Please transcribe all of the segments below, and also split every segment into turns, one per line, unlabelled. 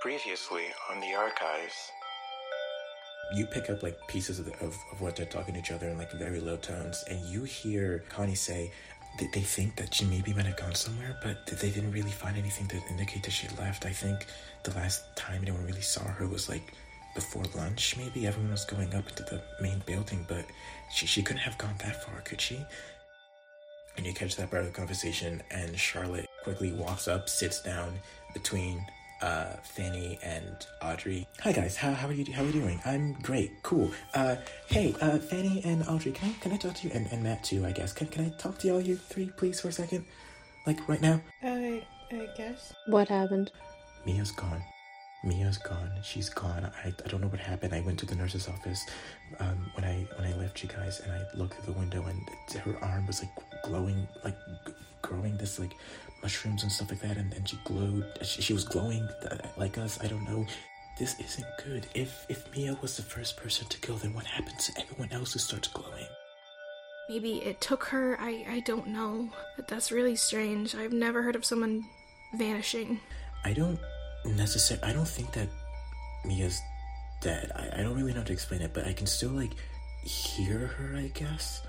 Previously on the archives.
You pick up like pieces of, the, of, of what they're talking to each other in like very low tones, and you hear Connie say that they think that she maybe might have gone somewhere, but they didn't really find anything to indicate that she left. I think the last time anyone really saw her was like before lunch, maybe. Everyone was going up into the main building, but she, she couldn't have gone that far, could she? And you catch that part of the conversation, and Charlotte quickly walks up, sits down between uh, Phanie and Audrey. Hi guys, how, how are you how are you doing? I'm great, cool. Uh, hey, uh, Phanie and Audrey, can I can I talk to you and, and Matt too? I guess can can I talk to you all you three please for a second, like right now?
I, I guess.
What happened?
Mia's gone. Mia's gone. She's gone. I, I don't know what happened. I went to the nurse's office um, when I when I left you guys, and I looked through the window, and her arm was like glowing, like g- growing this like mushrooms and stuff like that, and, and she glowed. She, she was glowing uh, like us. I don't know. This isn't good. If if Mia was the first person to go, then what happens to everyone else who starts glowing?
Maybe it took her. I, I don't know. But that's really strange. I've never heard of someone vanishing.
I don't necessarily. I don't think that Mia's dead. I, I don't really know how to explain it, but I can still like hear her. I guess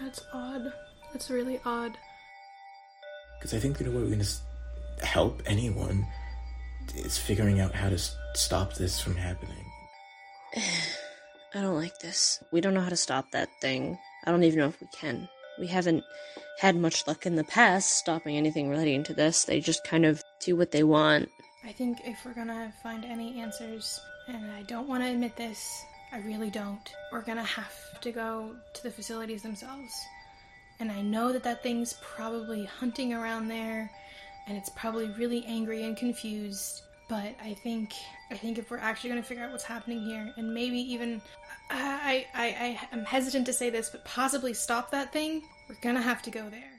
That's odd. That's really odd.
Because I think you know what we're gonna help anyone is figuring out how to stop this from happening.
I don't like this. We don't know how to stop that thing. I don't even know if we can. We haven't had much luck in the past stopping anything relating to this. They just kind of do what they want.
I think if we're gonna find any answers, and I don't want to admit this, I really don't, we're gonna have to go to the facilities themselves. And I know that that thing's probably hunting around there, and it's probably really angry and confused. But I think I think if we're actually gonna figure out what's happening here, and maybe even I I I am hesitant to say this, but possibly stop that thing, we're gonna have to go there.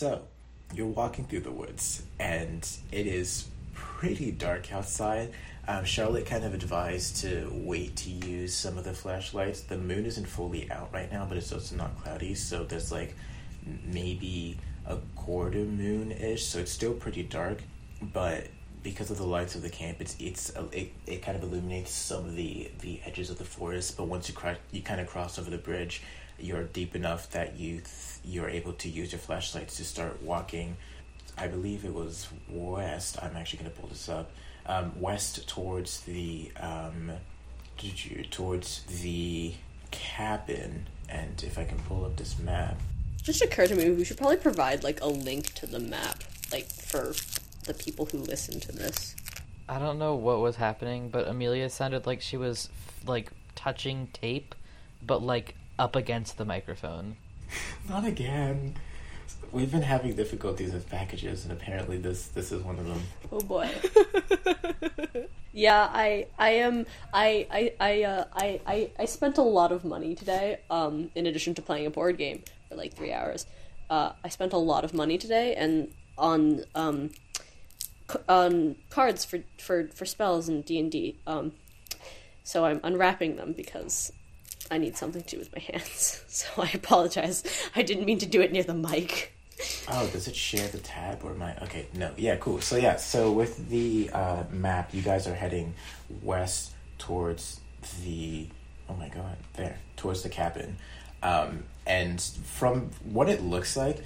So, you're walking through the woods, and it is pretty dark outside. Um, Charlotte kind of advised to wait to use some of the flashlights. The moon isn't fully out right now, but it's also not cloudy, so there's like maybe a quarter moon ish, so it's still pretty dark. But because of the lights of the camp, it's it's it, it kind of illuminates some of the the edges of the forest. But once you cro- you kind of cross over the bridge, you're deep enough that you th- you're able to use your flashlights to start walking. I believe it was west. I'm actually going to pull this up. Um, west towards the um, did you- towards the cabin, and if I can pull up this map,
Just occurred to me we should probably provide like a link to the map, like for the people who listen to this.
I don't know what was happening, but Amelia sounded like she was like touching tape, but like up against the microphone.
not again. We've been having difficulties with packages, and apparently this this is one of them.
Oh boy. yeah, I I am I I I uh, I, I I spent a lot of money today. Um, in addition to playing a board game for like three hours, uh, I spent a lot of money today and on um c- on cards for for for spells and D and D. Um, so I'm unwrapping them because I need something to do with my hands. So I apologize. I didn't mean to do it near the mic.
Oh, does it share the tab or my? Okay, no. Yeah, cool. So yeah, so with the uh, map, you guys are heading west towards the. Oh my god, there towards the cabin, um, and from what it looks like,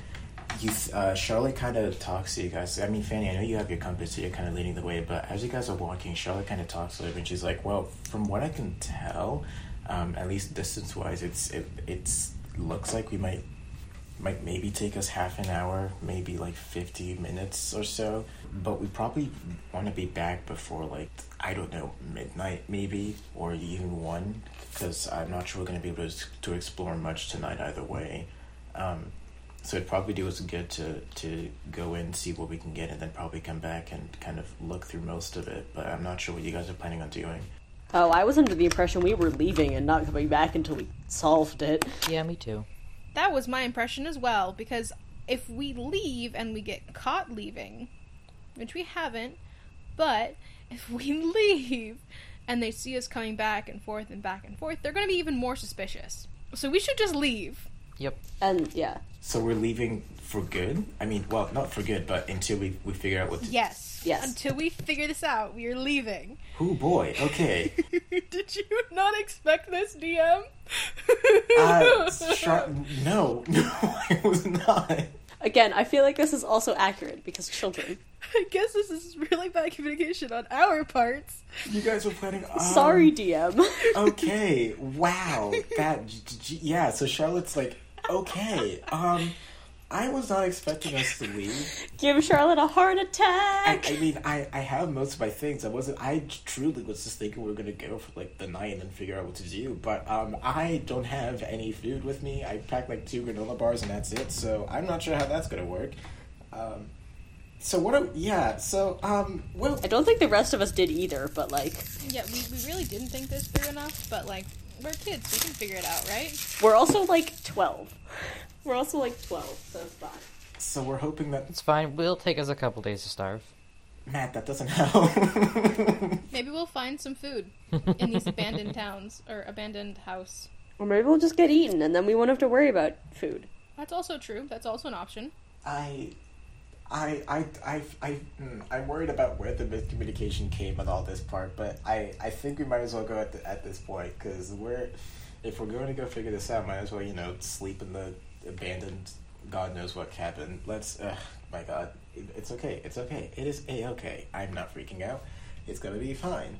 you uh, Charlotte kind of talks to you guys. I mean, Phanie, I know you have your compass, so you're kind of leading the way. But as you guys are walking, Charlotte kind of talks to her, and she's like, "Well, from what I can tell, um, at least distance wise, it's it it's looks like we might might maybe take us half an hour, maybe like 50 minutes or so. But we probably want to be back before like, I don't know, midnight maybe, or even 1, because I'm not sure we're going to be able to, to explore much tonight either way. Um, so it'd probably do us good to, to go in, see what we can get, and then probably come back and kind of look through most of it. But I'm not sure what you guys are planning on doing.
Oh, I was under the impression we were leaving and not coming back until we solved it.
Yeah, me too.
That was my impression as well, because if we leave and we get caught leaving, which we haven't, but if we leave and they see us coming back and forth and back and forth, they're going to be even more suspicious. So we should just leave.
Yep.
And yeah,
So we're leaving for good? I mean, well, not for good, but until we, we figure out what to
Yes.
Yes.
Until we figure this out, we are leaving.
Oh boy, okay.
Did you not expect this, DM?
Uh, Char- no, no, I was not.
again, I feel like this is also accurate because children.
I guess this is really bad communication on our parts.
You guys were planning. Um,
Sorry, DM.
Okay. Wow. That. g- g- Yeah. So Charlotte's like, okay. Um, I was not expecting us to leave.
Give Charlotte a heart
I,
attack.
I mean, I, I have most of my things. I wasn't. I truly was just thinking we were gonna go for like the night and then figure out what to do. But um, I don't have any food with me. I packed like two granola bars and that's it. So I'm not sure how that's gonna work. Um, so what? Are, yeah. So um, well,
I don't think the rest of us did either, but like,
Yeah, we, we really didn't think this through enough, but like, we're kids, we can figure it out, right?
we're also like 12. We're also like 12, so it's fine.
so we're hoping that
It's fine. We'll take us a couple days to starve.
Matt, that doesn't help.
Maybe we'll find some food in these abandoned towns or abandoned house.
Or maybe we'll just get eaten and then we won't have to worry about food.
That's also true. That's also an option.
I, I, I, I, I, mm, I'm worried about where the miscommunication came on all this part, but I, I think we might as well go at the, at this point because we're, if we're going to go figure this out, might as well you know sleep in the abandoned, God knows what cabin. Let's, my God, it, it's okay, it's okay, it is a okay. I'm not freaking out. It's gonna be fine.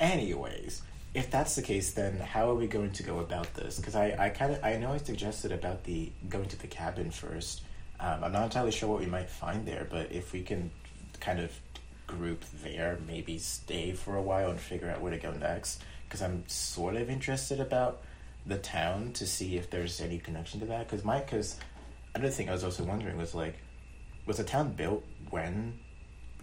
Anyways, if that's the case, then how are we going to go about this? Because I, I kind of, I know I suggested about the going to the cabin first. Um, I'm not entirely sure what we might find there, but if we can kind of group there, maybe stay for a while and figure out where to go next. Because I'm sort of interested about the town to see if there's any connection to that. Because my, because another thing I was also wondering was like, was the town built when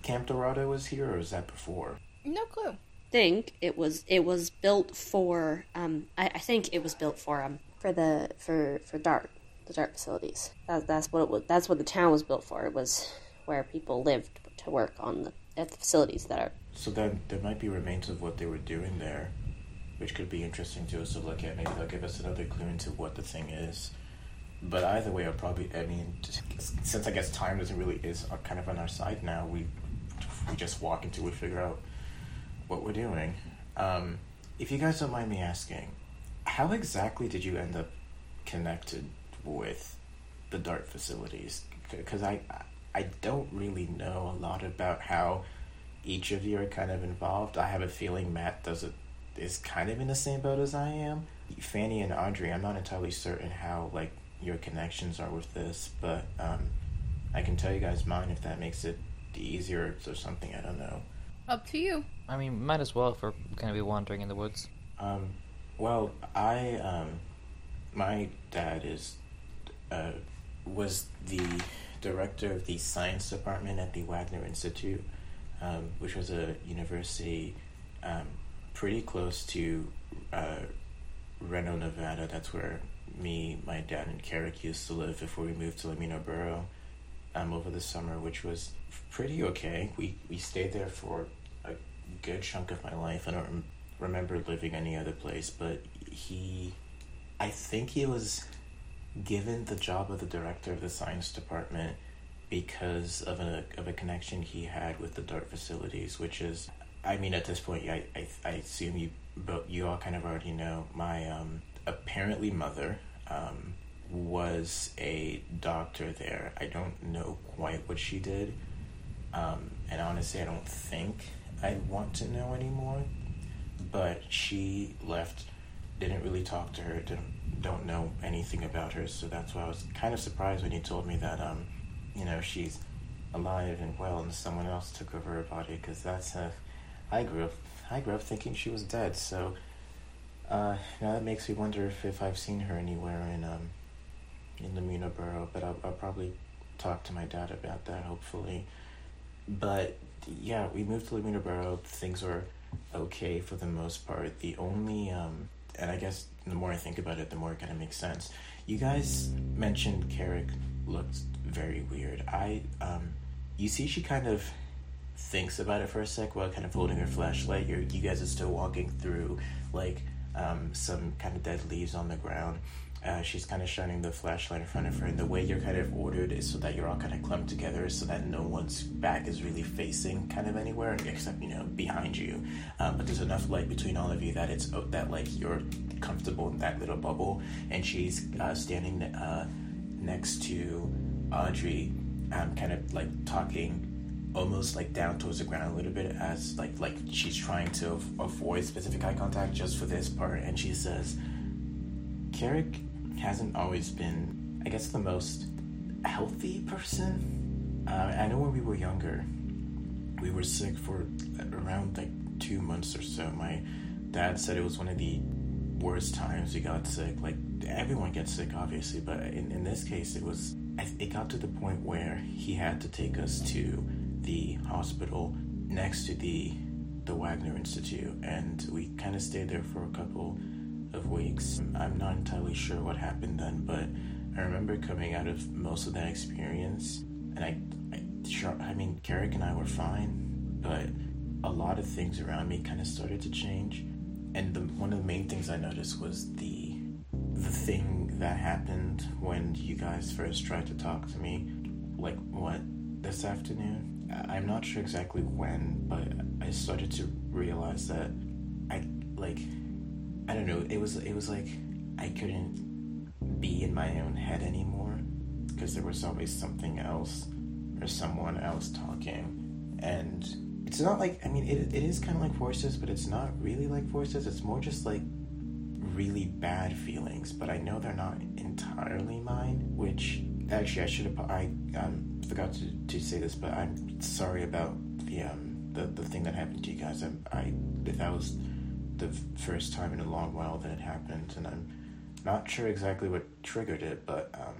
Camp Dorado was here, or was that before?
No clue.
think it was it was built for um I, I think it was built for um for the for for dart the dart facilities that, that's what it was that's what the town was built for it was where people lived to work on the at the facilities that are
So then there might be remains of what they were doing there, which could be interesting to us to look at. Maybe they'll give us another clue into what the thing is. But either way, I'll probably. I mean, since I guess time doesn't really is uh, kind of on our side now, we we just walk until we figure out what we're doing. Um, if you guys don't mind me asking, how exactly did you end up connected with the Dart facilities? Because I I don't really know a lot about how each of you are kind of involved. I have a feeling Matt does it is kind of in the same boat as I am. Phanie and Audrey, I'm not entirely certain how like your connections are with this, but um, I can tell you guys mine if that makes it easier or something. I don't know.
Up to you.
I mean, might as well if we're gonna be wandering in the woods.
Um, well, I um, my dad is uh, was the director of the science department at the Wagner Institute, um, which was a university um, pretty close to uh, Reno, Nevada. That's where me, my dad, and Carrick used to live before we moved to Lamino Borough um, over the summer, which was pretty okay. We we stayed there for a good chunk of my life. I don't rem- remember living any other place, but he, I think he was given the job of the director of the science department because of a of a connection he had with the Dart facilities, which is, I mean, at this point, I I, I assume you but you all kind of already know my um, apparently mother um, was a doctor there. I don't know quite what she did, um, and honestly, I don't think I want to know anymore. But she left, didn't really talk to her, didn't don't know anything about her, so that's why I was kind of surprised when you told me that um, you know, she's alive and well, and someone else took over her body. Because that's a, I grew up, I grew up thinking she was dead. So uh, now that makes me wonder if, if I've seen her anywhere in um, in Lamuna Borough. But I'll, I'll probably talk to my dad about that. Hopefully, but yeah, we moved to Lamuna Borough. Things were okay for the most part. The only um, and I guess the more I think about it, the more it kind of makes sense. You guys mentioned Carrick looked very weird. I um, you see, she kind of thinks about it for a sec while kind of holding her flashlight. You're, you guys are still walking through like um, some kind of dead leaves on the ground. Uh, she's kind of shining the flashlight in front of her, and the way you're kind of ordered is so that you're all kind of clumped together, so that no one's back is really facing kind of anywhere except you know behind you. Um, but there's enough light between all of you that it's that like you're comfortable in that little bubble, and she's uh, standing uh, next to Audrey, um, kind of like talking almost like down towards the ground a little bit as like like she's trying to avoid specific eye contact just for this part. And she says Carrick hasn't always been I guess the most healthy person. Uh, I know when we were younger we were sick for around like two months or so. My dad said it was one of the worst times we got sick. Like everyone gets sick obviously but in, in this case it was it got to the point where he had to take us to the hospital next to the the Wagner Institute, and we kind of stayed there for a couple of weeks. I'm not entirely sure what happened then, but I remember coming out of most of that experience, and I, I sure, I mean, Carrick and I were fine, but a lot of things around me kind of started to change, and the one of the main things I noticed was the the thing that happened when you guys first tried to talk to me, like what this afternoon. I'm not sure exactly when, but I started to realize that I like I don't know. It was it was like I couldn't be in my own head anymore because there was always something else or someone else talking, and it's not like I mean it it is kind of like voices, but it's not really like voices. It's more just like really bad feelings, but I know they're not entirely mine. Which actually, I should have. I um, forgot to, to say this, but I'm sorry about the um, the the thing that happened to you guys. I, I that was the first time in a long while that it happened, and I'm not sure exactly what triggered it, but um,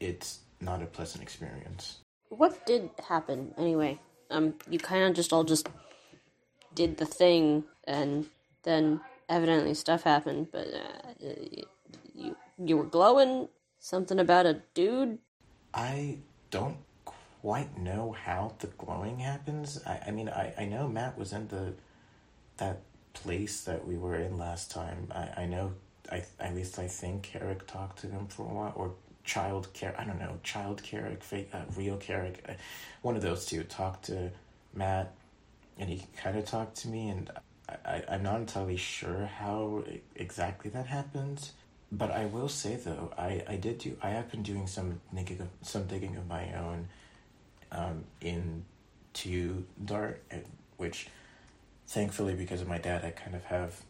it's not a pleasant experience.
What did happen anyway? Um, you kind of just all just did the thing, and then evidently stuff happened, but uh, you you were glowing. Something about a dude.
I don't quite know how the glowing happens. I, I mean, I, I know Matt was in the that place that we were in last time. I, I know. I at least I think Carrick talked to him for a while, or child care. I don't know, child Carrick, fake, uh, real Carrick. Uh, one of those two talked to Matt, and he kind of talked to me, and I, I'm not entirely sure how exactly that happened, but I will say though, I, I did do I have been doing some digging of, some digging of my own um, into Dart, which thankfully because of my dad, I kind of have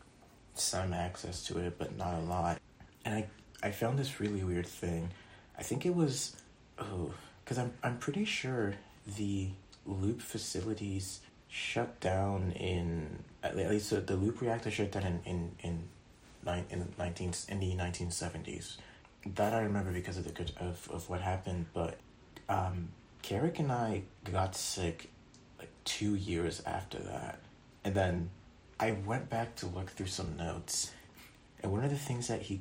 some access to it, but not a lot. And I I found this really weird thing. I think it was oh because I'm I'm pretty sure the loop facilities shut down in at least the, the loop reactor shut down in in in, nine, in the 19 in the 1970s that I remember because of the of, of what happened but um Carrick and I got sick like 2 years after that and then I went back to look through some notes and one of the things that he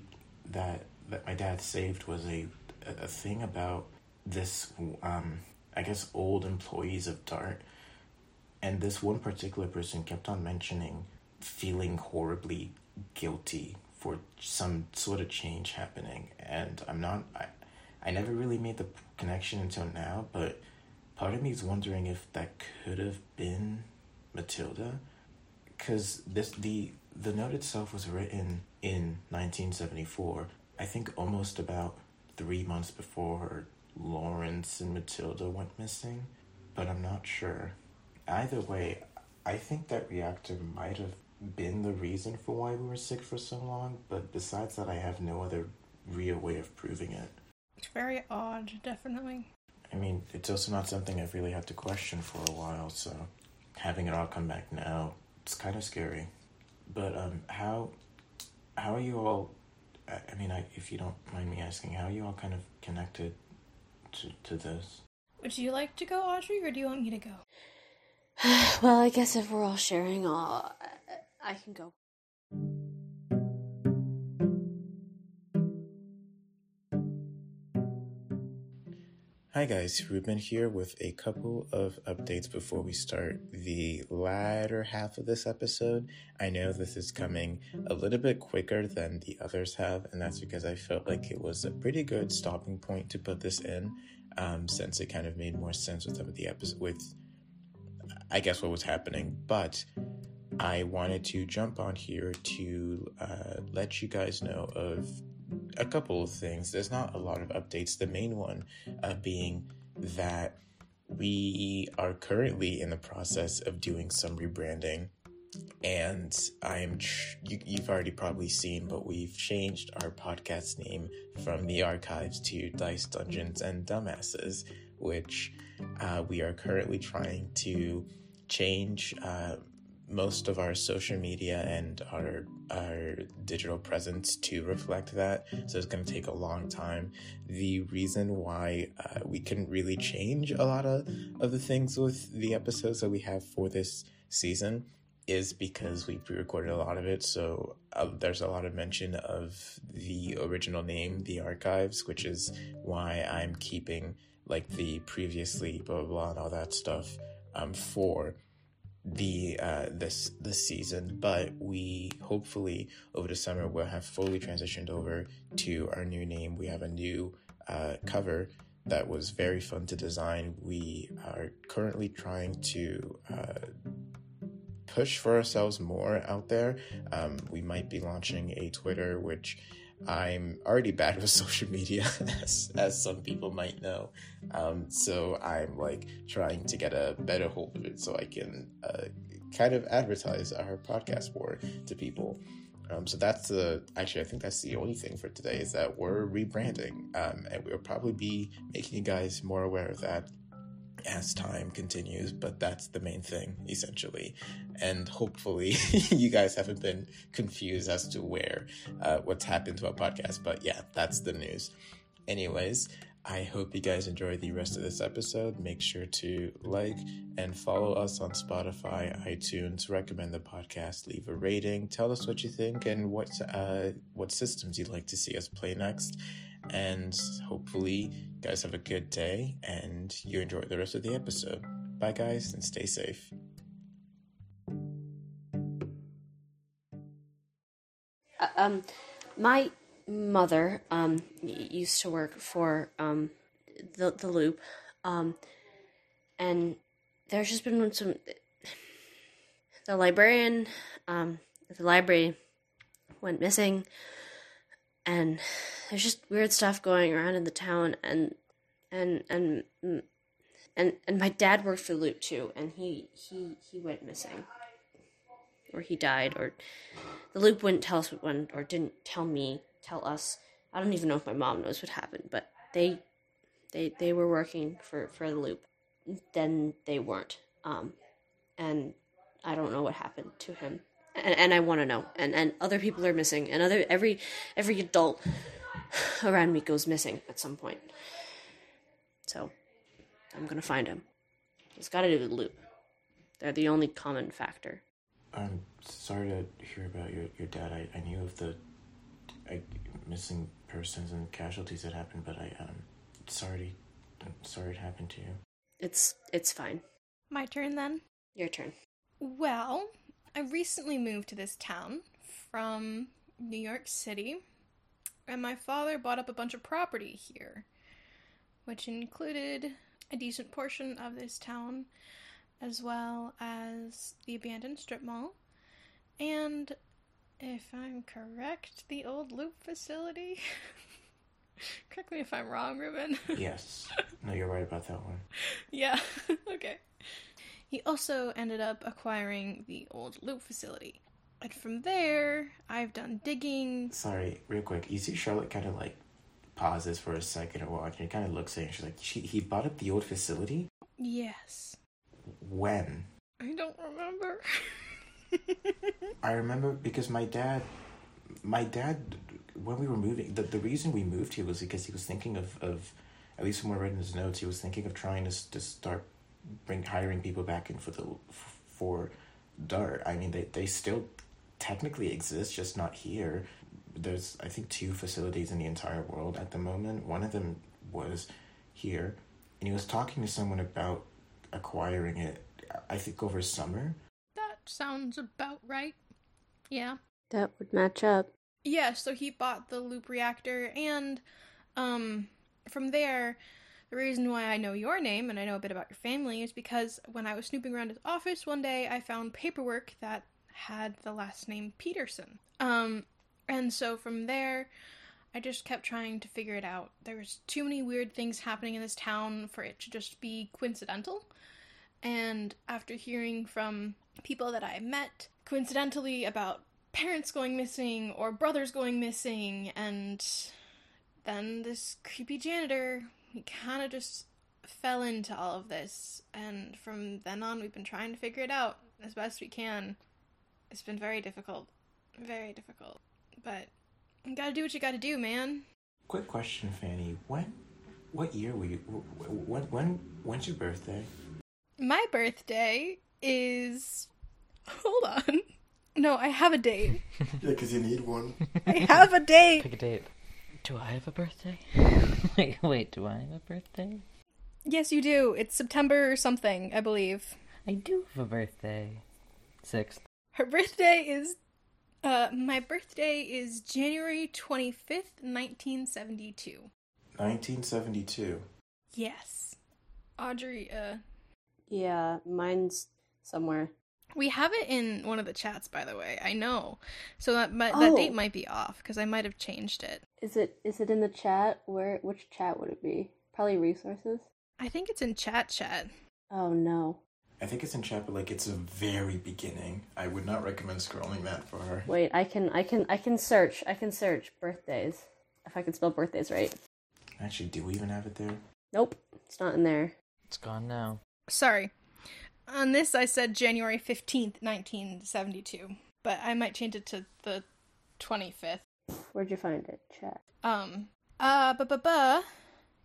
that that my dad saved was a a, thing about this um I guess old employees of Dart and this one particular person kept on mentioning feeling horribly guilty for some sort of change happening, and I'm not. I, I never really made the connection until now, but part of me is wondering if that could have been Matilda, because this the the note itself was written in 1974. I think almost about three months before Lawrence and Matilda went missing, but I'm not sure. Either way, I think that reactor might have been the reason for why we were sick for so long, but besides that, I have no other real way of proving it.
It's very odd, definitely.
I mean, it's also not something I've really had to question for a while, so having it all come back now, it's kind of scary. But um, how how are you all? I I mean, I, if you don't mind me asking, how are you all kind of connected to to this?
Would you like to go, Audrey, or do you want me to go?
well, I guess if we're all sharing, all I can go.
Hi guys, Ruben here with a couple of updates before we start the latter half of this episode. I know this is coming a little bit quicker than the others have, and that's because I felt like it was a pretty good stopping point to put this in, um, since it kind of made more sense with some of the episode with, I guess, what was happening. But I wanted to jump on here to uh, let you guys know of a couple of things. There's not a lot of updates. The main one uh, being that we are currently in the process of doing some rebranding. And I'm, tr- you, you've already probably seen, but we've changed our podcast name from the archives to Dice Dungeons and Dumbasses, which uh, we are currently trying to change uh, most of our social media and our our digital presence to reflect that. So it's going to take a long time. The reason why uh, we couldn't really change a lot of, of the things with the episodes that we have for this season is because we pre-recorded a lot of it. So uh, there's a lot of mention of the original name, the archives, which is why I'm keeping like the previously blah blah, blah and all that stuff um, for the uh this this season but we hopefully over the summer will have fully transitioned over to our new name. We have a new uh cover that was very fun to design. We are currently trying to uh push for ourselves more out there. Um we might be launching a twitter which I'm already bad with social media, as, as some people might know. Um, so I'm like trying to get a better hold of it so I can uh, kind of advertise our podcast more to people. Um, so that's the actually I think that's the only thing for today is that we're rebranding, um, and we'll probably be making you guys more aware of that as time continues, but that's the main thing essentially. And hopefully, you guys haven't been confused as to where uh, what's happened to our podcast. But yeah, that's the news. Anyways, I hope you guys enjoy the rest of this episode. Make sure to like and follow us on Spotify, iTunes. Recommend the podcast, leave a rating, tell us what you think, and what uh, what systems you'd like to see us play next and hopefully you guys have a good day and you enjoy the rest of the episode. Bye guys and stay safe.
Uh, um, my mother um used to work for um the the loop, um, and there's just been some the librarian um the library went missing, and there's just weird stuff going around in the town, and and and and and my dad worked for loop too, and he he he went missing or he died, or the loop wouldn't tell us when, or didn't tell me, tell us. I don't even know if my mom knows what happened, but they, they, they were working for for the loop. Then they weren't, um, and I don't know what happened to him, and, and I want to know. And and other people are missing, and other every every adult around me goes missing at some point. So, I'm gonna find him. It's got to do with the loop. They're the only common factor.
I'm sorry to hear about your, your dad. I, I knew of the I, missing persons and casualties that happened, but I um sorry I'm sorry it happened to you.
It's it's fine.
My turn then.
Your turn.
Well, I recently moved to this town from New York City, and my father bought up a bunch of property here, which included a decent portion of this town, as well as the abandoned strip mall, and if I'm correct, the old loop facility. Correct me if I'm wrong, Ruben.
Yes. No, you're right about that one.
yeah, okay. He also ended up acquiring the old loop facility. And from there, I've done digging.
Sorry, real quick. You see Charlotte kind of like pauses for a second or walk, and kind of looks at her. and she's like, she, he bought up the old facility?
Yes.
When?
I don't remember.
I remember because my dad, my dad, when we were moving, the, the reason we moved here was because he was thinking of, of at least from what I read in his notes, he was thinking of trying to, to start bring hiring people back in for the for Dart. I mean, they, they still technically exist, just not here. There's, I think, two facilities in the entire world at the moment. One of them was here, and he was talking to someone about acquiring it, I think, over summer.
that sounds about right. Yeah.
That would match up.
Yeah, so he bought the loop reactor, and um, from there, the reason why I know your name and I know a bit about your family is because when I was snooping around his office one day, I found paperwork that had the last name Peterson. Um, and so from there, I just kept trying to figure it out. There was too many weird things happening in this town for it to just be coincidental. And after hearing from people that I met coincidentally about parents going missing or brothers going missing, and then this creepy janitor, he kind of just fell into all of this. And from then on, we've been trying to figure it out as best we can. It's been very difficult. Very difficult. But you gotta do what you gotta do, man.
Quick question, Phanie. When, what year were you? wh- wh- When, when, when's your birthday?
My birthday is. Hold on. No, I have a date.
Yeah, because you need one.
I have a date.
Pick a date. Do I have a birthday? wait, wait, do I have a birthday?
Yes, you do. It's September or something, I believe.
I do have a birthday. Sixth.
Her birthday is. Uh, my birthday is January 25th, 1972.
1972.
Yes. Audrey, uh.
Yeah, mine's somewhere.
We have it in one of the chats, by the way. I know. So that, might,
Oh.
that date might be off, because I might have changed it.
Is it is it in the chat? Where which chat would it be? Probably resources.
I think it's in chat chat.
Oh no.
I think it's in chat, but like it's a very beginning. I would not recommend scrolling that far.
Wait, I can I can I can search. I can search birthdays. If I can spell birthdays right.
Actually, do we even have it there?
Nope, it's not in there.
It's gone now.
Sorry. On this, I said January 15th, 1972. But I might change it to the 25th.
Where'd you find it? Chat.
Um, uh, bu- bu- bu.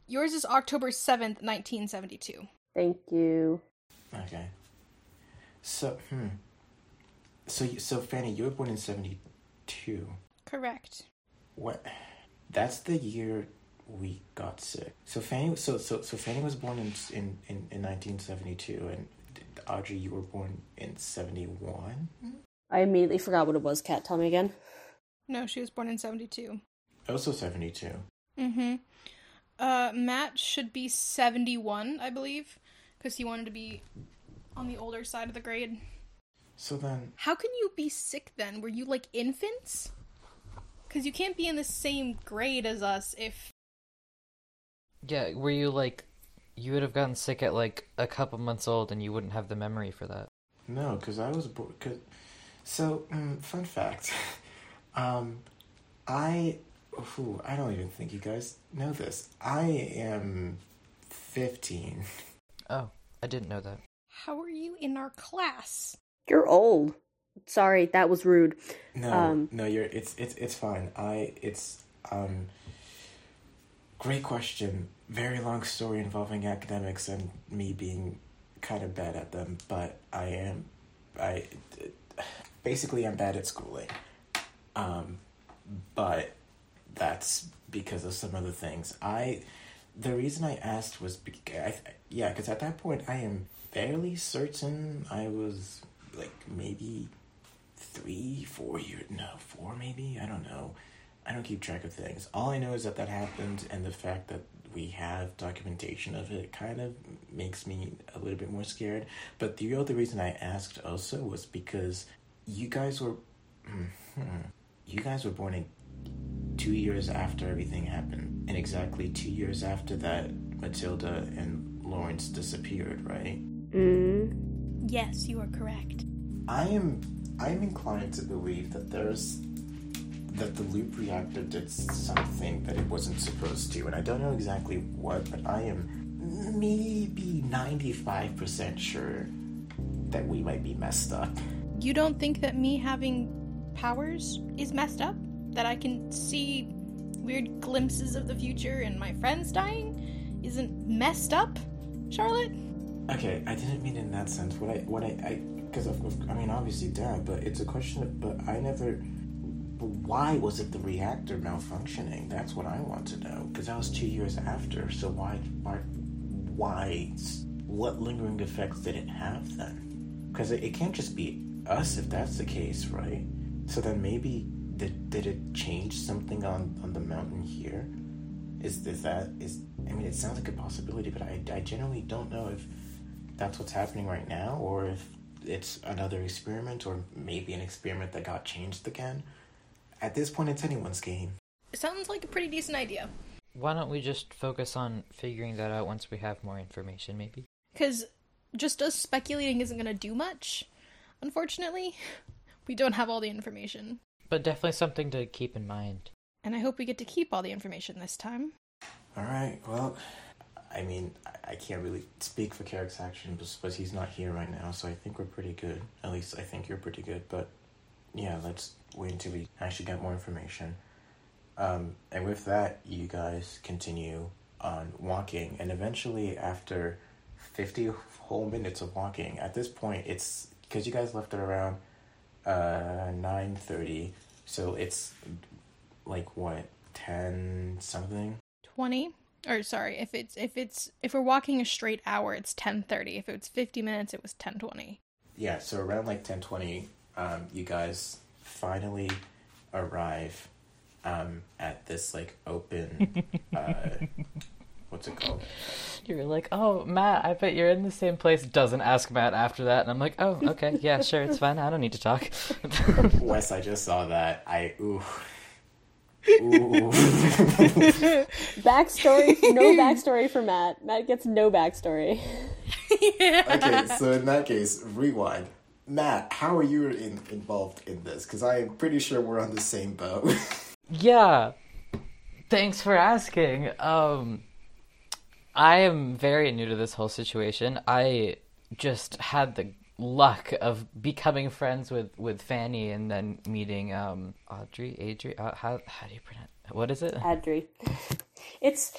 Yours is October 7th, 1972.
Thank you.
Okay. So, hmm. So, so Phanie, you were born in 72.
Correct.
What? That's the year we got sick. So Phanie, so so so Phanie was born in in in, in 1972, and Audrey, you were born in 71.
I immediately forgot what it was. Cat, tell me again.
No, she was born in 72.
Also 72.
Mm-hmm. Uh, Matt should be 71, I believe, because he wanted to be on the older side of the grade.
So then,
How can you be sick then? Were you like infants? Because you can't be in the same grade as us if.
Yeah, were you like, you would have gotten sick at like a couple months old and you wouldn't have the memory for that.
no, because I was born. Cause, so, mm, fun fact. um, I, ooh, I don't even think you guys know this. I am 15.
Oh, I didn't know that.
How are you in our class?
You're old. Sorry, that was rude.
No,
Um,
no, you're. It's it's it's fine. I it's um. Great question. Very long story involving academics and me being kind of bad at them, but I am. I basically I'm bad at schooling. Um, but that's because of some other things. I the reason I asked was because I, yeah, because at that point I am fairly certain I was like maybe three, four years. No, four maybe. I don't know. I don't keep track of things. All I know is that that happened, and the fact that we have documentation of it kind of makes me a little bit more scared. But the other reason I asked also was because you guys were, mhm, you guys were born in two years after everything happened, and exactly two years after that, Matilda and Lawrence disappeared, right?
Mm.
Yes, you are correct.
I am I am inclined to believe that there's that the loop reactor did something that it wasn't supposed to, and I don't know exactly what, but I am maybe ninety five percent sure that we might be messed up.
You don't think that me having powers is messed up? That I can see weird glimpses of the future and my friends dying isn't messed up, Charlotte?
Okay, I didn't mean in that sense. What I what I I because of, of I mean obviously dad, but it's a question. Of, but I never. But why was it the reactor malfunctioning? That's what I want to know. Because that was two years after. So why why why? What lingering effects did it have then? Because it, it can't just be us if that's the case, right? So then maybe did did it change something on on the mountain here? Is is that is? I mean, it sounds like a possibility, but I I generally don't know if that's what's happening right now, or if it's another experiment, or maybe an experiment that got changed again. At this point, it's anyone's game.
Sounds like a pretty decent idea.
Why don't we just focus on figuring that out once we have more information, maybe?
Because just us speculating isn't going to do much, unfortunately. We don't have all the information.
But definitely something to keep in mind.
And I hope we get to keep all the information this time.
All right. Well, I mean, I, I can't really speak for Carrick's actions, but he's not here right now, so I think we're pretty good. At least I think you're pretty good. But yeah, let's wait until we actually get more information. Um, and with that, you guys continue on walking, and eventually, after fifty whole minutes of walking, at this point, it's because you guys left it around uh nine thirty, so it's like what ten something.
20 or sorry, if it's if it's if we're walking a straight hour, it's 10:30. If it's 50 minutes, it was 10:20.
Yeah, so around like ten twenty, um, you guys finally arrive um, at this like open. uh, what's it called?
You're like, oh, Matt, I bet you're in the same place. Doesn't ask Matt after that. And I'm like, oh, okay, yeah, sure, it's fine. I don't need to talk.
Wes, I just saw that. I ooh. Ooh.
Backstory, no backstory for Matt. Matt gets no backstory.
okay, so in that case, rewind. Matt, how are you in, involved in this? Because I am pretty sure we're on the same boat.
yeah. Thanks for asking. Um, I am very new to this whole situation. I just had the luck of becoming friends with, with Phanie and then meeting um Audrey, Adri. Uh, how how do you pronounce? What is it?
Adri. It's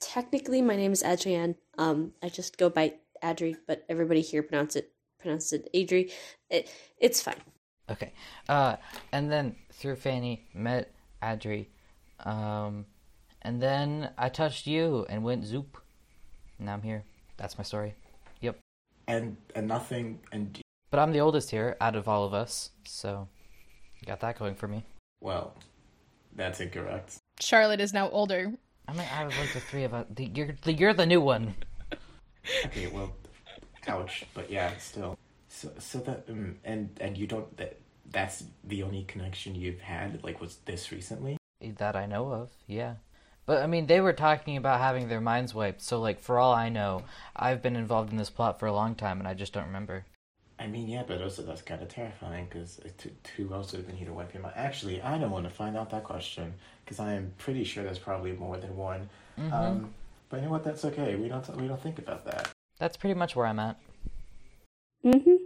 technically my name is Adrienne. Um, I just go by Adri, but everybody here pronounce it pronounces it Adri. It, it's fine.
Okay. Uh, and then through Phanie met Adri, um, and then I touched you and went zoop. Now I'm here. That's my story. Yep.
and and nothing and
But I'm the oldest here out of all of us, so got that going for me.
well, that's incorrect.
Charlotte is now older.
I mean, out of like the three of us, the, you're the you're the new one.
Okay, well, ouch, but yeah, still. So so that um, and and you don't that that's the only connection you've had like was this recently.
That I know of, yeah. But I mean, they were talking about having their minds wiped, so like for all I know, I've been involved in this plot for a long time, and I just don't remember.
I mean, yeah, but also that's kind of terrifying because who else would have been here to wipe your mind? Actually, I don't want to find out that question because I am pretty sure there's probably more than one. Um, but you know what? That's okay. We don't we don't think about that.
That's pretty much where I'm at.
Mm-hmm.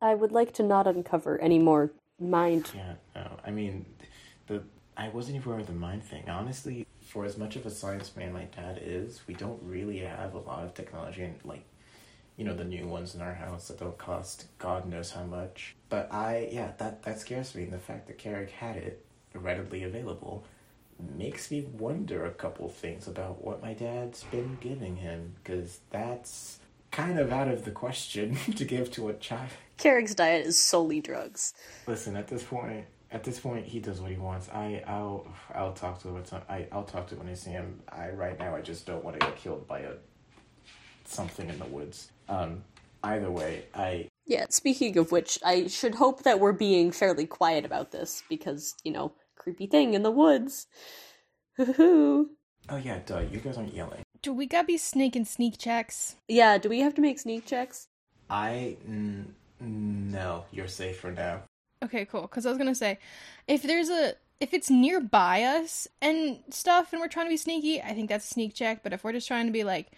I would like to not uncover any more mind.
Yeah, no. I mean, the I wasn't even aware of the mind thing. Honestly, for as much of a science man my dad is, we don't really have a lot of technology and like, you know, the new ones in our house that don't cost God knows how much. But I, yeah, that that scares me. And the fact that Carrick had it readily available makes me wonder a couple things about what my dad's been giving him because that's kind of out of the question to give to a child.
Carrick's diet is solely drugs.
Listen, at this point, at this point, he does what he wants. I, I'll, I'll talk to him. I, I'll talk to him when I see him. I right now, I just don't want to get killed by a something in the woods. Um, either way, I
Yeah, speaking of which, I should hope that we're being fairly quiet about this because, you know, creepy thing in the woods. Hoo-hoo.
oh yeah, duh, you guys aren't yelling.
Do we gotta be sneaking sneak checks?
yeah, do we have to make sneak checks?
I n- no, you're safe for now.
Okay, cool. Because I was gonna say, if there's a if it's nearby us and stuff, and we're trying to be sneaky, I think that's a sneak check. But if we're just trying to be like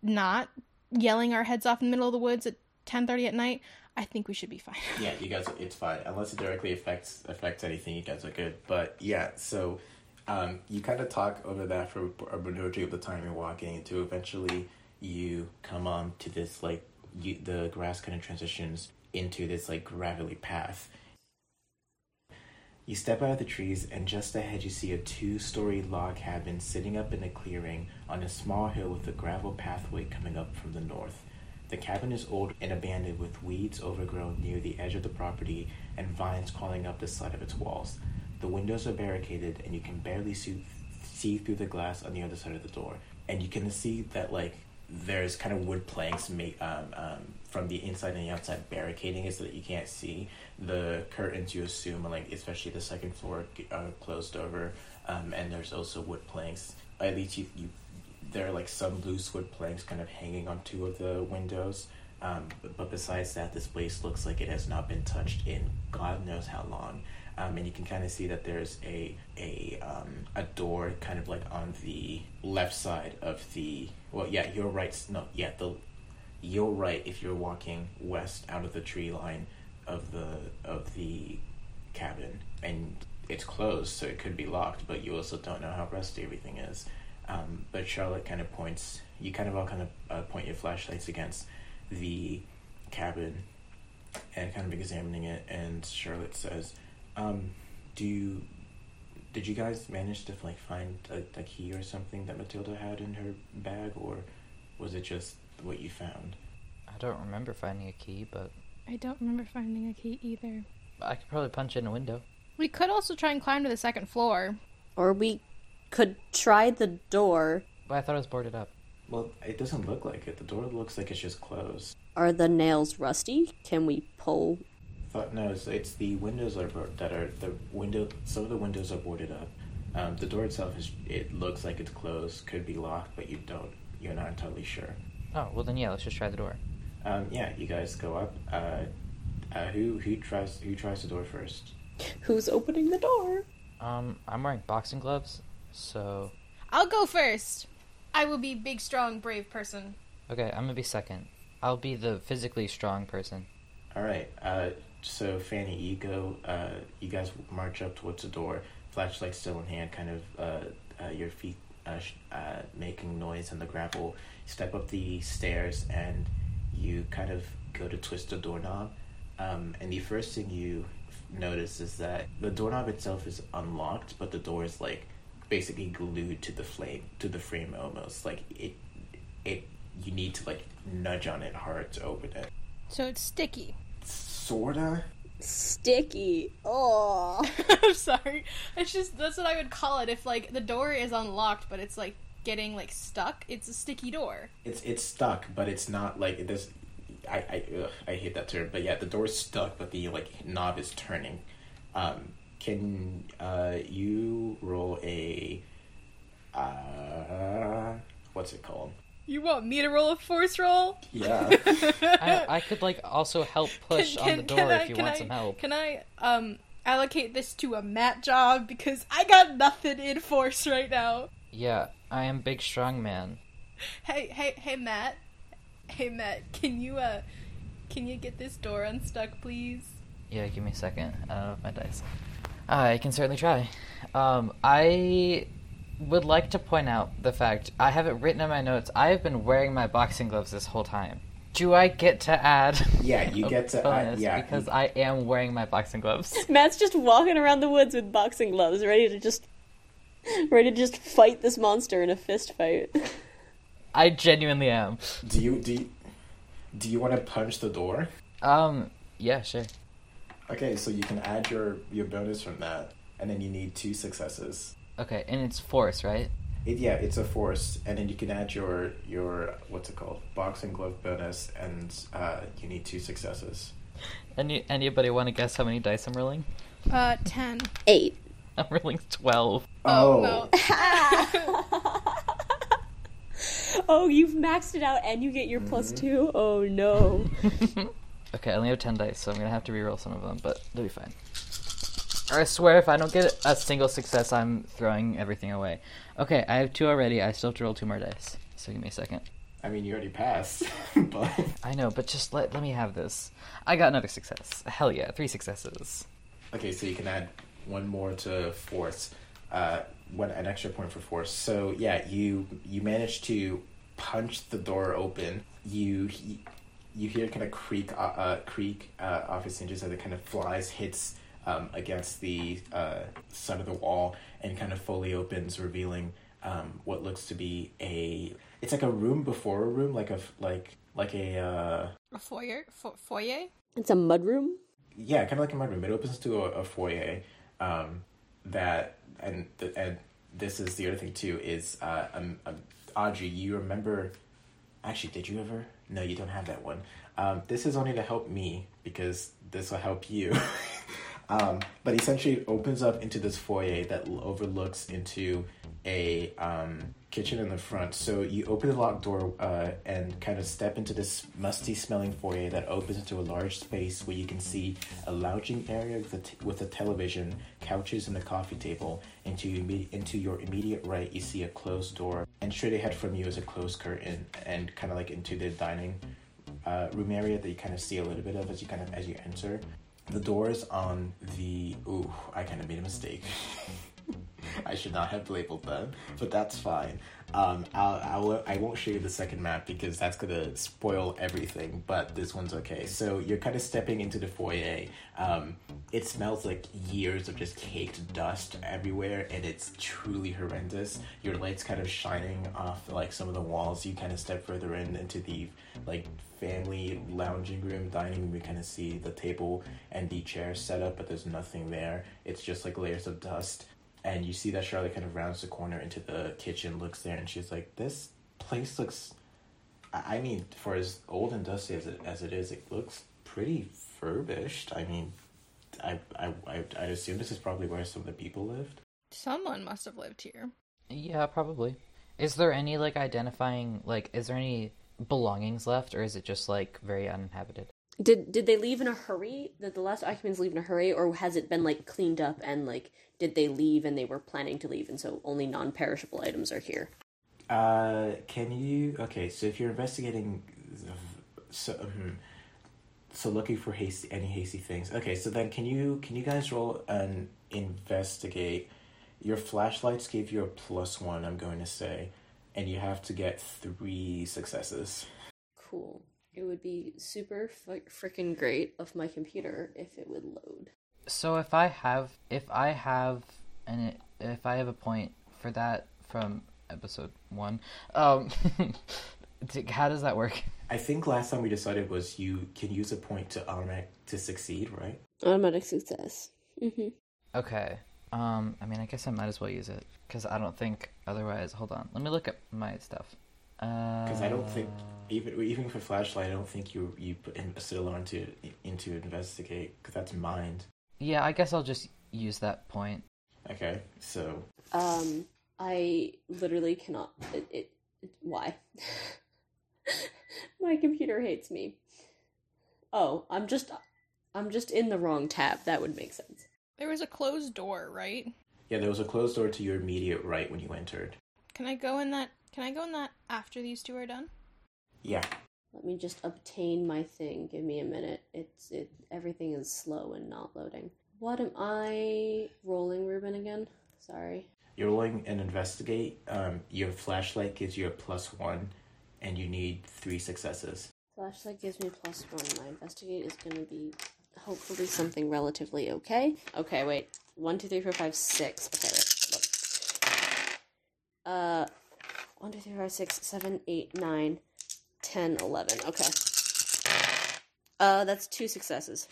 not yelling our heads off in the middle of the woods at ten thirty at night, I think we should be fine.
Yeah, you guys, it's fine unless it directly affects affects anything. You guys are good, but yeah. So, um, you kind of talk over that for a majority of the time you're walking until eventually you come on to this like you, the grass kind of transitions into this like gravelly path. You step out of the trees, and just ahead you see a two-story log cabin sitting up in a clearing on a small hill with a gravel pathway coming up from the north. The cabin is old and abandoned with weeds overgrown near the edge of the property and vines crawling up the side of its walls. The windows are barricaded and you can barely see, see through the glass on the other side of the door. And you can see that like there's kind of wood planks made um, um, from the inside and the outside barricading it so that you can't see. The curtains you assume like especially the second floor are closed over, um, and there's also wood planks. At least you, you there are like some loose wood planks kind of hanging on two of the windows. Um, but, besides that, this place looks like it has not been touched in God knows how long. Um, and you can kind of see that there's a a um, a door kind of like on the left side of the well, yeah, your right. No, yeah, the your right if you're walking west out of the tree line of the of the cabin, and it's closed, so it could be locked. But you also don't know how rusty everything is. Um, but Charlotte kind of points. You kind of all kind of uh, point your flashlights against the cabin and kind of examining it. And Charlotte says, um, "Do you, did you guys manage to like find a, a key or something that Matilda had in her bag, or was it just what you found?"
I don't remember finding a key, but
I don't remember finding a key either.
I could probably punch in a window.
We could also try and climb to the second floor.
Or we could try the door.
But I thought it was boarded up.
Well, it doesn't look like it. The door looks like it's just closed.
Are the nails rusty? Can we pull?
Thought no, it's, it's the windows are bo- that are the window. Some of the windows are boarded up. Um, the door itself is. It looks like it's closed. Could be locked, but you don't. You're not entirely sure.
Oh, well then yeah, let's just try the door.
Um, yeah, you guys go up. Uh, uh, who who tries who tries the door first?
Who's opening the door?
Um, I'm wearing boxing gloves, so
I'll go first. I will be big, strong, brave person.
okay, I'm gonna be second. I'll be the physically strong person.
All right. Uh, so Phanie, you go. Uh, you guys march up towards the door, flashlight still in hand, kind of uh, uh, your feet uh, sh- uh, making noise on the gravel. Step up the stairs, and you kind of go to twist the doorknob. Um, and the first thing you f- notice is that the doorknob itself is unlocked, but the door is like basically glued to the flame to the frame almost. Like it, it. You need to like nudge on it hard to open it.
So it's sticky.
Sorta.
Sticky. Oh.
I'm sorry. It's just that's what I would call it. If like the door is unlocked, but it's like getting like stuck, it's a sticky door.
It's it's stuck, but it's not like it does. I I ugh, I hate that term, but yeah, the door's stuck, but the like knob is turning. Um, can uh you roll a uh what's it called?
You want me to roll a force roll?
Yeah.
I, I could like also help push on the door if you
can
want
I-
some help.
Can I um allocate this to a mat job because I got nothing in force right now.
Yeah, I am big strong man.
Hey, hey, hey, Matt. Hey, Matt. Can you uh, can you get this door unstuck, please?
Yeah, give me a second. I don't know if my dice. I can certainly try. Um, I would like to point out the fact I have it written in my notes. I have been wearing my boxing gloves this whole time. Do I get to add?
Yeah, you
a
get to add-
bonus
yeah,
because
you-
I am wearing my boxing gloves.
Matt's just walking around the woods with boxing gloves, ready to just ready to just fight this monster in a fist fight.
I genuinely am.
do you do you, Do you want to punch the door?
Um, yeah, sure.
Okay, so you can add your your bonus from that, and then you need two successes.
Okay, and it's force, right?
It, yeah, it's a force, and then you can add your your what's it called, boxing glove bonus, and uh, you need two successes.
Any anybody want to guess how many dice I'm rolling?
Uh, 10.
Eight.
I'm rolling twelve.
Oh, no.
Oh, you've maxed it out and you get your plus two? Oh no.
Okay, I only have ten dice, so I'm gonna have to reroll some of them, but they'll be fine. I swear, if I don't get a single success, I'm throwing everything away. Okay, I have two already. I still have to roll two more dice. So give me a second.
I mean, you already passed, but
I know, but just let let me have this. I got another success. Hell yeah, three successes.
okay, so you can add one more to force, uh, one an extra point for force. So yeah, you you managed to punch the door open. You you hear kind of creak, uh, uh, creak uh, off its hinges as it kind of flies, hits um, against the uh, side of the wall, and kind of fully opens, revealing um, what looks to be a. It's like a room before a room, like a f- like like a uh,
A foyer? Fo- foyer?
It's a mudroom?
yeah, kind of like a mudroom. It opens to a, a foyer. Um, that and the, and this is the other thing too is uh, um, um, Adri, you remember? Actually, did you ever? No, you don't have that one. Um, this is only to help me because this will help you. um, but essentially, it opens up into this foyer that overlooks into a um, kitchen in the front. So you open the locked door uh, and kind of step into this musty smelling foyer that opens into a large space where you can see a lounging area with a, t- with a television, couches, and a coffee table. Into, imme- into your immediate right, you see a closed door, and straight ahead from you is a closed curtain, and kind of like into the dining uh, room area that you kind of see a little bit of as you kind of as you enter. The doors on the ooh, I kind of made a mistake. I should not have labeled them, but that's fine. Um, I'll, I'll, I won't show you the second map because that's gonna spoil everything. But this one's okay. So you're kind of stepping into the foyer. Um, it smells like years of just caked dust everywhere, and it's truly horrendous. Your light's kind of shining off like some of the walls. You kind of step further in into the like family lounging room, dining room. You kind of see the table and the chairs set up, but there's nothing there. It's just like layers of dust and you see that Charlotte kind of rounds the corner into the kitchen, looks there, and she's like, "This place looks. I I mean, for as old and dusty as it as it is, it looks pretty furbished. I mean, I I I, I assume this is probably where some of the people lived.
Someone must have lived here.
Yeah, probably. Is there any like identifying like is there any belongings left or is it just like very uninhabited?
Did did they leave in a hurry? Did the last occupants leave in a hurry, or has it been like cleaned up and like did they leave and they were planning to leave and so only non-perishable items are here?
Uh, can you? Okay, so if you're investigating, so mhm. so looking for hasty any hasty things. Okay, so then can you can you guys roll and investigate? Your flashlights gave you a plus one. I'm going to say, and you have to get three successes.
Cool. It would be super f- freaking great of my computer if it would load.
So if I have if I have and if I have a point for that from episode 1, um how does that work?
I think last time we decided was you can use a point to automatic to succeed, right?
Automatic success. Mm-hmm.
Okay. Um I mean, I guess I might as well use it cuz I don't think otherwise. Hold on. Let me look up my stuff.
Because I don't think
Uh,
even even for flashlight, I don't think you you put in Citadel into into investigate because that's mind.
Yeah, I guess I'll just use that point.
Okay, so
Um, I literally cannot. It, it, it why? my computer hates me. Oh, I'm just, I'm just in the wrong tab. That would make sense.
There was a closed door, right?
yeah, there was a closed door to your immediate right when you entered.
Can I go in that? Can I go in that after these two are done?
Yeah,
Let me just obtain my thing. Give me a minute. It's it. Everything is slow and not loading. What am I rolling, Ruben? Again? Sorry.
you're rolling and investigate. Um, your flashlight gives you a plus one, and you need three successes.
Flashlight gives me plus one. My investigate is going to be hopefully something relatively okay. Okay, wait. One, two, three, four, five, six. Okay, wait. Look. Uh, one, two, three, four, five, six, seven, eight, nine, ten, eleven. Okay. Uh, that's two successes.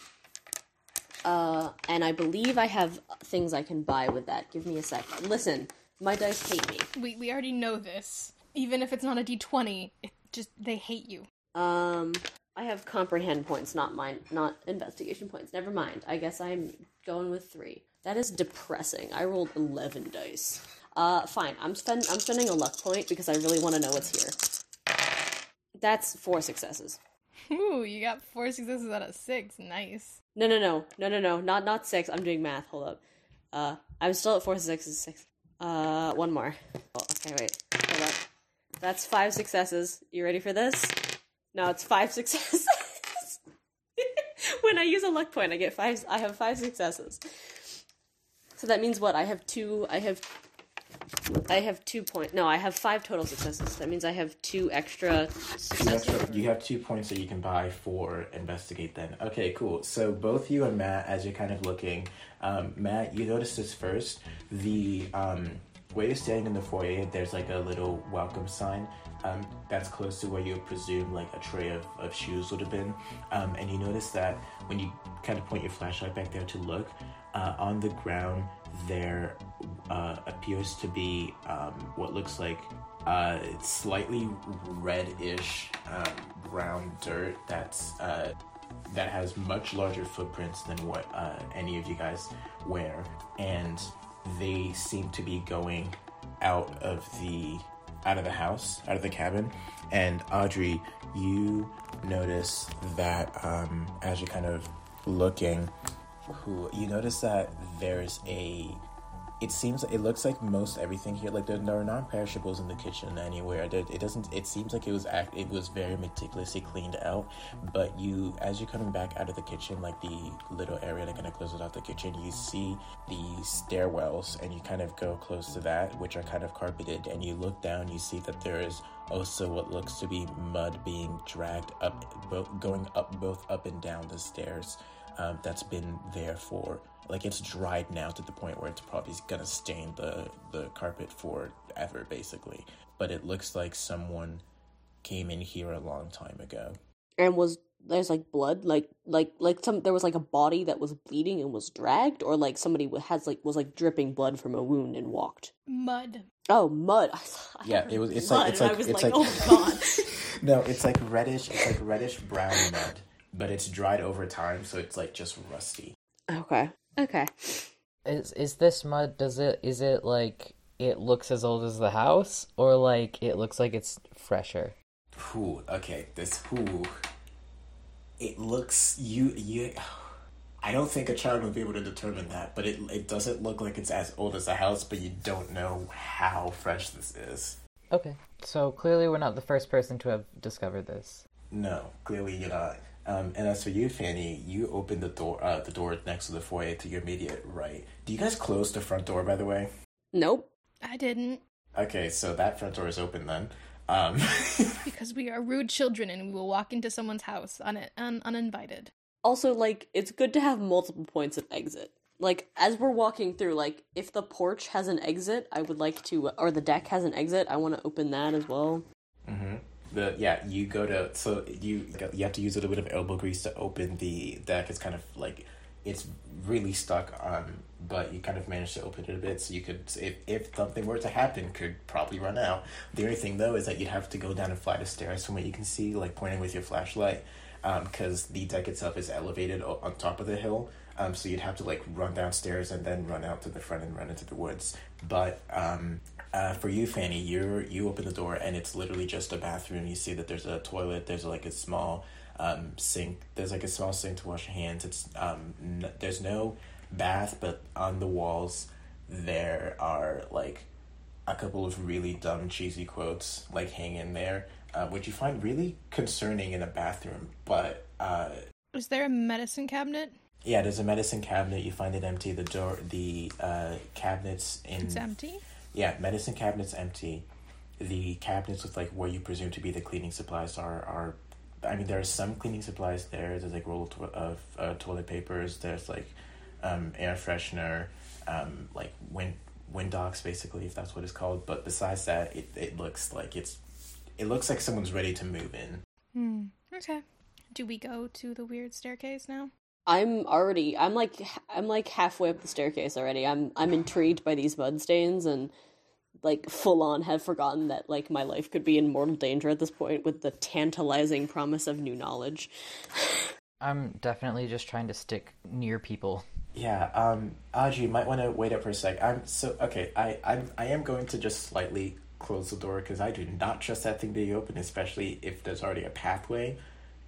Uh, and I believe I have things I can buy with that. Give me a sec. Listen, my dice hate me.
We we already know this. Even if it's not a d20, it just they hate you.
Um, I have comprehend points, not mine, not investigation points. Never mind. I guess I'm going with three. That is depressing. I rolled eleven dice. Uh, fine. I'm spend I'm spending a luck point because I really want to know what's here. That's four successes.
Ooh, you got four successes out of six. Nice.
No, no, no, no, no, no, not not six. I'm doing math. Hold up. Uh, I'm still at four successes. Six. Uh, one more. Oh, okay, wait. Hold up. That's five successes. You ready for this? No, it's five successes. when I use a luck point, I get five. I have five successes. So that means what? I have two. I have. I have two point. No, I have five total successes. That means I have two extra
you have two points that you can buy for investigate then. Okay, cool. So both you and Matt, as you're kind of looking, um, Matt, you notice this first. The um, you're standing in the foyer, there's like a little welcome sign um, that's close to where you would presume like a tray of, of shoes would have been. Um, and you notice that when you kind of point your flashlight back there to look, uh, on the ground there uh, appears to be um, what looks like uh, slightly reddish um, brown dirt that's uh, that has much larger footprints than what uh, any of you guys wear, and they seem to be going out of the out of the house, out of the cabin. And Adri, you notice that um, as you're kind of looking, who you notice that there's a it seems it looks like most everything here like there, are non-perishables in the kitchen anywhere. It doesn't it seems like it was act it was very meticulously cleaned out but you as you're coming back out of the kitchen like the little area that kind of closes off the kitchen you see the stairwells and you kind of go close to that which are kind of carpeted and you look down you see that there is also what looks to be mud being dragged up both going up both up and down the stairs um, that's been there for like it's dried now to the point where it's probably gonna stain the the carpet forever basically. But it looks like someone came in here a long time ago.
And was there's like blood like like like some there was like a body that was bleeding and was dragged or like somebody has like was like dripping blood from a wound and walked?
Mud.
oh mud. I thought- I
Yeah, it was- it's
blood,
like- it's like-
i was
it's
like,
like-
oh god.
No it's like reddish it's like reddish brown mud but it's dried over time so it's like just rusty
okay okay
Is is this mud? Does it is it like it looks as old as the house, or like it looks like it's fresher?
Ooh, okay, this ooh. It looks you you. I don't think a child would be able to determine that, but it it doesn't look like it's as old as a house, but you don't know how fresh this is.
Okay, so clearly we're not the first person to have discovered this.
No, clearly you're not. Um, and as for you, Phanie, you opened the door, uh, the door next to the foyer to your immediate right. Do you guys close the front door, by the way?
nope
I didn't.
Okay, so that front door is open then. Um,
Because we are rude children and we will walk into someone's house un- un- uninvited.
also like it's good to have multiple points of exit like as we're walking through like if the porch has an exit i would like to or the deck has an exit i want to open that as well
the yeah, you go to so you you have to use a little bit of elbow grease to open the deck. It's kind of like it's really stuck on, but you kind of managed to open it a bit, so you could if if something were to happen, could probably run out. The only thing though is that you'd have to go down a flight of stairs from what you can see, like pointing with your flashlight, because the deck itself is elevated on top of the hill. Um, so you'd have to like run downstairs and then run out to the front and run into the woods. But um, uh, for you, Phanie, you you open the door and it's literally just a bathroom. You see that there's a toilet. There's like a small um, sink. There's like a small sink to wash your hands. It's um, n- there's no bath, but on the walls there are like a couple of really dumb cheesy quotes like hanging there, uh, which you find really concerning in a bathroom. But uh,
Is there a medicine cabinet?
yeah, there's a medicine cabinet. You find it empty. The door, the uh, cabinets in
It's empty.
Yeah, medicine cabinet's empty. The cabinets with like where you presume to be the cleaning supplies are are. I mean, there are some cleaning supplies there. There's like roll of, of uh, toilet papers. There's like um, air freshener, um, like wind Windox, basically, if that's what it's called. But besides that, it, it looks like it's it looks like someone's ready to move in.
Hmm. Okay. Do we go to the weird staircase now?
I'm already I'm like I'm like halfway up the staircase already. I'm I'm intrigued by these mud stains and like full on have forgotten that like my life could be in mortal danger at this point with the tantalizing promise of new knowledge.
I'm definitely just trying to stick near people.
Yeah, um, Adri, you might want to wait up for a sec. I'm so okay. I I'm, I am going to just slightly close the door because I do not trust that thing to be open, especially if there's already a pathway.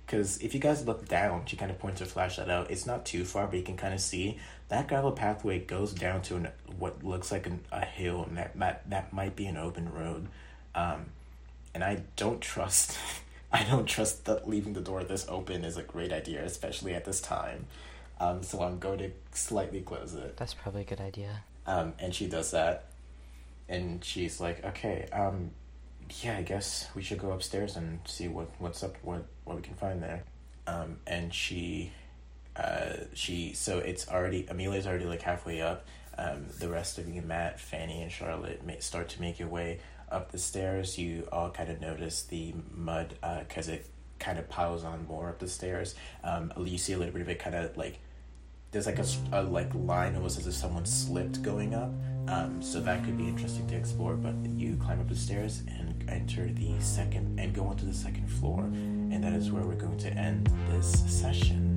Because if you guys look down, she kind of points her flashlight out. It's not too far, but you can kind of see that gravel pathway goes down to an, what looks like an, a hill, and that, that that might be an open road. Um, and I don't trust. I don't trust that leaving the door this open is a great idea, especially at this time. Um, so I'm going to slightly close it.
That's probably a good idea.
Um, and she does that, and she's like, "Okay, um, yeah, I guess we should go upstairs and see what what's up, what what we can find there." Um, and she, uh, she so it's already Amelia's already like halfway up. Um, the rest of you, Matt, Phanie, and Charlotte, may start to make your way up the stairs. You all kind of notice the mud because it kind of piles on more up the stairs. Um, you see a little bit of it kind of like there's like a like line almost as if someone slipped going up um, so that could be interesting to explore but you climb up the stairs and enter the second and go onto the second floor and that is where we're going to end this session